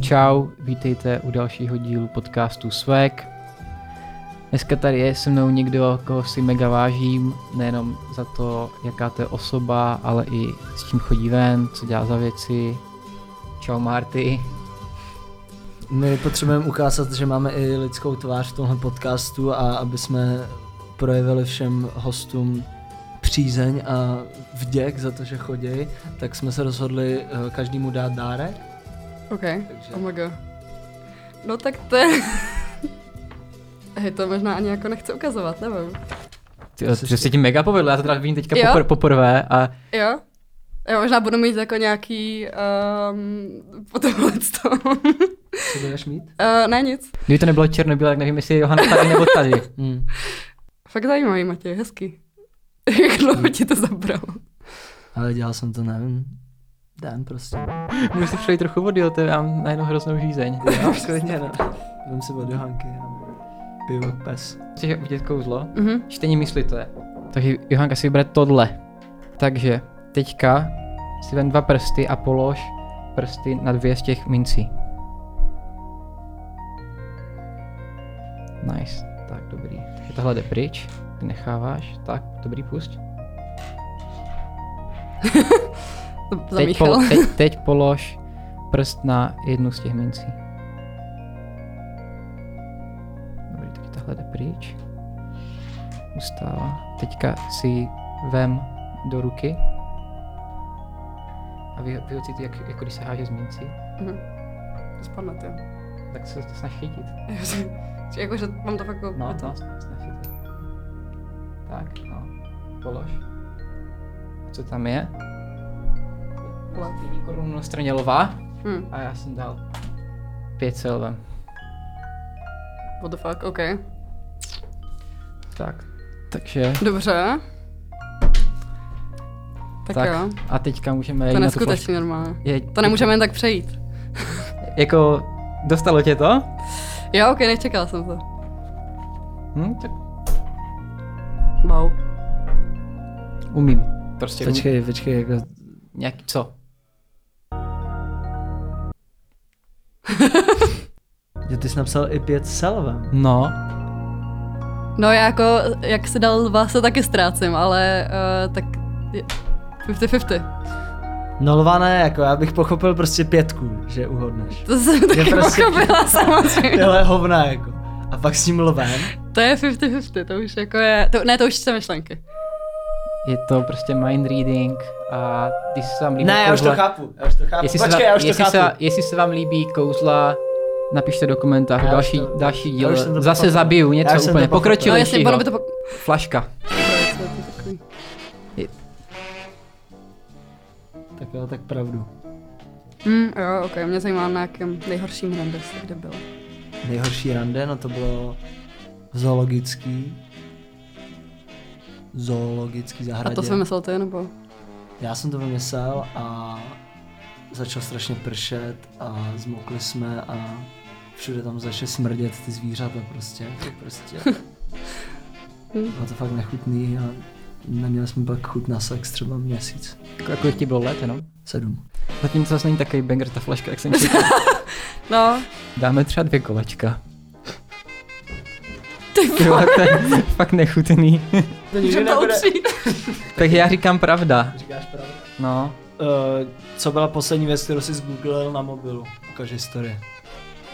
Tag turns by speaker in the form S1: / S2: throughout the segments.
S1: Čau, vítejte u dalšího dílu podcastu Swag. Dneska tady je se mnou někdo, koho si mega vážím, nejenom za to, jaká to je osoba, ale i s čím chodí ven, co dělá za věci. Čau Marty.
S2: My potřebujeme ukázat, že máme i lidskou tvář v tomhle podcastu a aby jsme projevili všem hostům přízeň a vděk za to, že chodí, tak jsme se rozhodli eh, každému dát dárek.
S3: OK,
S2: Takže-
S3: oh my god. No tak to je... Hej, to možná ani jako nechci ukazovat, nevím.
S1: Ty, že se ti mega povedlo, já to teda vidím teďka
S3: Jo?
S1: popr- poprvé a
S3: Jo? Já možná budu mít jako nějaký... Um, potom to.
S2: Co budeš mít?
S3: uh, ne nic.
S1: kdyby to nebylo černobílé, tak nevím, jestli je Johana tady nebo tady.
S2: Hmm.
S3: Fakt zajímavý, Matěj, hezký. Jak dlouho ti to zabralo?
S2: Ale dělal jsem to, nevím, den prostě.
S1: Můžu si přijít trochu vody, jo, to já mám najednou hroznou žízeň.
S2: Já klidně, no. Vem si od Johanky a jak pes.
S1: Chceš vidět kouzlo?
S3: Mhm.
S1: Čtení mysli to je. Takže Johanka si vybere tohle. Takže teďka si ven dva prsty a polož prsty na dvě z těch mincí. Nice. Tak, dobrý. Takže tohle jde pryč. Ty necháváš. Tak, dobrý, pusť. Teď, polo, teď, teď polož prst na jednu z těch mincí. Dobrý, tak tahle jde pryč. Ustává. Teďka si vem do ruky a vy, vyhocíte, jak, jako když se háže z mincí,
S3: Mhm. Spadne to.
S1: tak se to snaž chytit.
S3: Jakože mám to fakt jako...
S1: No, no, snaž chytit. Tak, no, polož. A co tam je? Jední korunu na straně lva
S3: Hm.
S1: a já jsem dal pět silvem.
S3: What the fuck, OK.
S1: Tak, takže
S3: Dobře. Tak,
S1: Tak,
S3: jo.
S1: a teďka můžeme
S3: To
S1: jít
S3: je
S1: na tu flašku.
S3: neskutečný normálně.
S1: Je,
S3: To nemůžeme jen tak přejít.
S1: Jako, dostalo tě to?
S3: Jo, ok, nečekal jsem to.
S1: Hm, tak
S3: Wow.
S1: umím. Prostě umím.
S2: Počkej, počkej, jako...
S1: Nějaký, co?
S2: Že ty jsi napsal i pět selvem.
S1: No,
S3: No já jako, jak si dal dva, se taky ztrácím, ale uh, tak je- 50-50.
S2: No lva ne, jako já bych pochopil prostě pětku, že uhodneš.
S3: To jsem taky
S2: prostě-
S3: pochopila samozřejmě.
S2: Tyhle hovna jako. A pak s tím lvem.
S3: To je 50-50, to už jako je, to, ne, to už jsou myšlenky.
S1: Je to prostě mind reading a když se vám líbí
S2: Ne, já už to
S1: kouzla,
S2: chápu, já už to chápu.
S1: jestli,
S2: Počkej,
S1: se
S2: já
S1: vám,
S2: už to
S1: jestli,
S2: chápu.
S1: se, jestli se vám líbí kouzla, napište do komentářů
S2: Já už
S1: další,
S2: to-
S1: další
S2: já
S1: díl.
S2: už jsem to
S1: Zase
S2: pochopil.
S1: zabiju
S2: Já
S1: něco
S2: už jsem
S1: úplně
S2: to.
S3: No
S1: pokročilejšího.
S3: jasně, ono by to po...
S1: Flaška.
S3: takový.
S2: Tak jo, tak pravdu.
S3: Hm, jo, ok, mě zajímá na jakém nejhorším rande jste kde byl.
S2: Nejhorší rande, no to bylo zoologický. Zoologický zahradě.
S3: A to jsem myslel ty, nebo?
S2: Já jsem to vymyslel a začal strašně pršet a zmokli jsme a všude tam začaly smrdět ty zvířata prostě. To prostě bylo to fakt nechutný a neměli jsme pak chuť na sex třeba měsíc.
S1: Jako, jako ti bylo let, no?
S2: Sedm.
S1: Zatím to zase není takový banger ta flaška, jak jsem čekal.
S3: No,
S1: Dáme třeba dvě kolečka.
S3: ty
S1: Ty vole, to je fakt nechutný.
S2: To
S3: můžeme to upřít.
S1: tak já říkám pravda.
S2: Říkáš pravdu.
S1: No,
S2: Uh, co byla poslední věc, kterou jsi zgooglil na mobilu? Ukaž historie.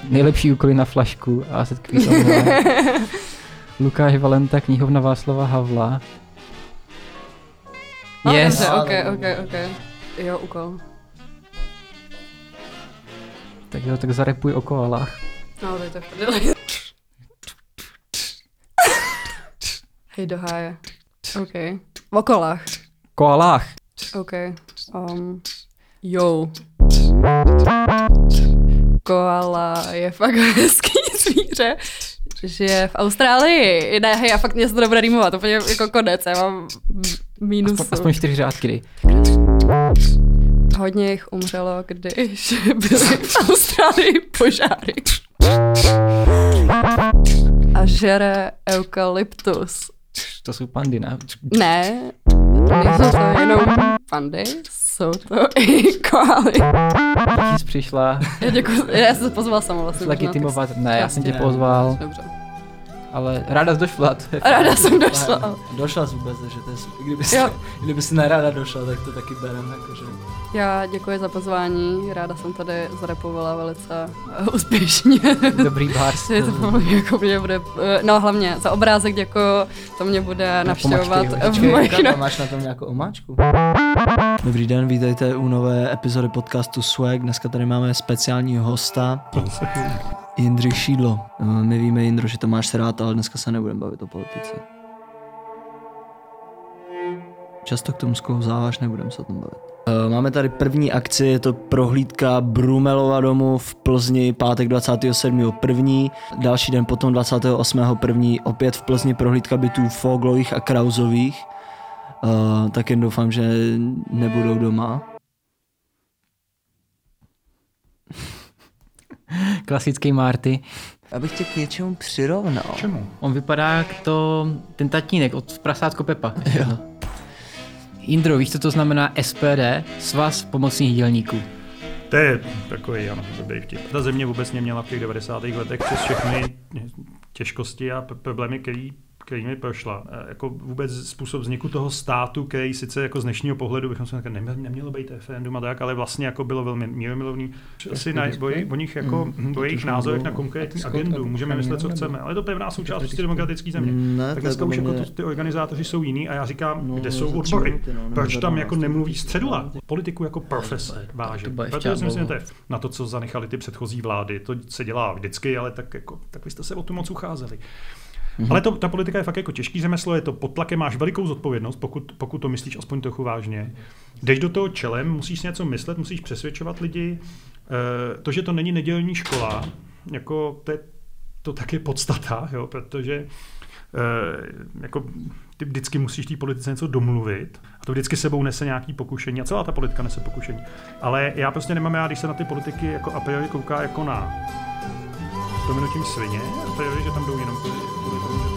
S1: nejlepší úkoly na flašku a se tkví. Lukáš Valenta, knihovna Václava Havla.
S3: No,
S1: Yes.
S3: Dobře, ok, ok, ok. Jo, úkol.
S1: Tak jo, tak zarepuj o koalách.
S3: No, to je to v Hej, do háje. Ok. V okolách.
S1: Koalách.
S3: Ok. Um, jo. Koala je fakt hezký zvíře. Žije v Austrálii. Ne, hej, já fakt mě se to nebude rýmovat, úplně jako konec, já mám mínusu.
S1: Aspoň, aspoň čtyři řádky dej.
S3: Hodně jich umřelo, když byly v Austrálii požáry. A žere eukalyptus.
S1: To jsou pandy, ne?
S3: Ne, nejsou to jenom pandy, jsou to i koaly.
S1: Jsi přišla
S3: Já děkuji, já jsem se pozval sama vlastně. možná, tak
S1: legitimovat. Ne, já jsem tě pozval,
S3: Dobře.
S1: Ale ráda jsi došla. to je
S3: ráda jsem došla.
S2: Došla jsi vůbec, takže to je super. Kdyby jsi, kdyby jsi neráda došla, tak to taky berem, jakože.
S3: Já děkuji za pozvání, ráda jsem tady zarepovala velice eh, úspěšně.
S1: Dobrý bars.
S3: Je to poměrně jako mě bude, eh, no hlavně za obrázek děkuji, to mě bude navštěvovat
S1: pomačky,
S3: v
S1: počkej,
S3: mojich
S2: Kámo,
S3: no,
S2: máš na tom nějakou omáčku? Dobrý den, vítejte u nové epizody podcastu Swag. Dneska tady máme speciálního hosta, Jindřich Šídlo. Eh, My víme, Jindro, že to máš rád, ale dneska se nebudeme bavit o politice. Často k tomu sklouzáváš, nebudeme se o tom bavit. Eh, Máme tady první akci, je to prohlídka Brumelova domu v Plzni, pátek 27.1. Další den potom 28.1. opět v Plzni prohlídka bytů Foglových a Krauzových. Uh, tak jen doufám, že nebudou doma.
S1: Klasický Marty.
S2: Abych tě k něčemu přirovnal.
S4: Čemu?
S1: On vypadá jak to, ten tatínek od Prasátko Pepa.
S2: Jo.
S1: Indro, víš, co to znamená SPD? Svaz pomocných dělníků.
S4: To je takový, ano, dobrý vtip. Ta země vůbec neměla v těch 90. letech přes všechny těžkosti a problémy, který, kterými prošla. E, Jako vůbec způsob vzniku toho státu, který sice jako z dnešního pohledu bychom se říkali, nemělo, nemělo být referendum a tak, ale vlastně jako bylo velmi míromilovný. Asi na, o, jejich- o nich jako,
S2: Mm,
S4: o jejich názorech na konkrétní agendu můžeme myslet, co chceme, ale je to pevná součást prostě demokratické země.
S2: Ne,
S4: tak dneska už jako to, ty organizátoři jsou jiný a já říkám,
S2: No,
S4: kde jsou odbory?
S2: no,
S4: Proč tam jako nemluví středula? Politiku jako profese
S1: ještě
S4: Protože si myslím, na to, co zanechali ty předchozí vlády. To se dělá vždycky, ale tak, jako, tak vy jste se o tu moc ucházeli.
S2: Mhm.
S4: Mm-hmm. Ale to, ta politika je fakt jako těžký řemeslo, je to pod tlakem, máš velikou zodpovědnost, pokud, pokud to myslíš aspoň trochu vážně. Jdeš do toho čelem, musíš něco myslet, musíš přesvědčovat lidi. E, to, že to není nedělní škola, jako to, je, to tak je podstata, jo, protože e, jako ty vždycky musíš té politice něco domluvit a to vždycky sebou nese nějaký pokušení a celá ta politika nese pokušení. Ale já prostě nemám rád, když se na ty politiky jako a priori kouká jako na prominutím svině, a priori, že tam jdou jenom kvůli, kvůli tomu,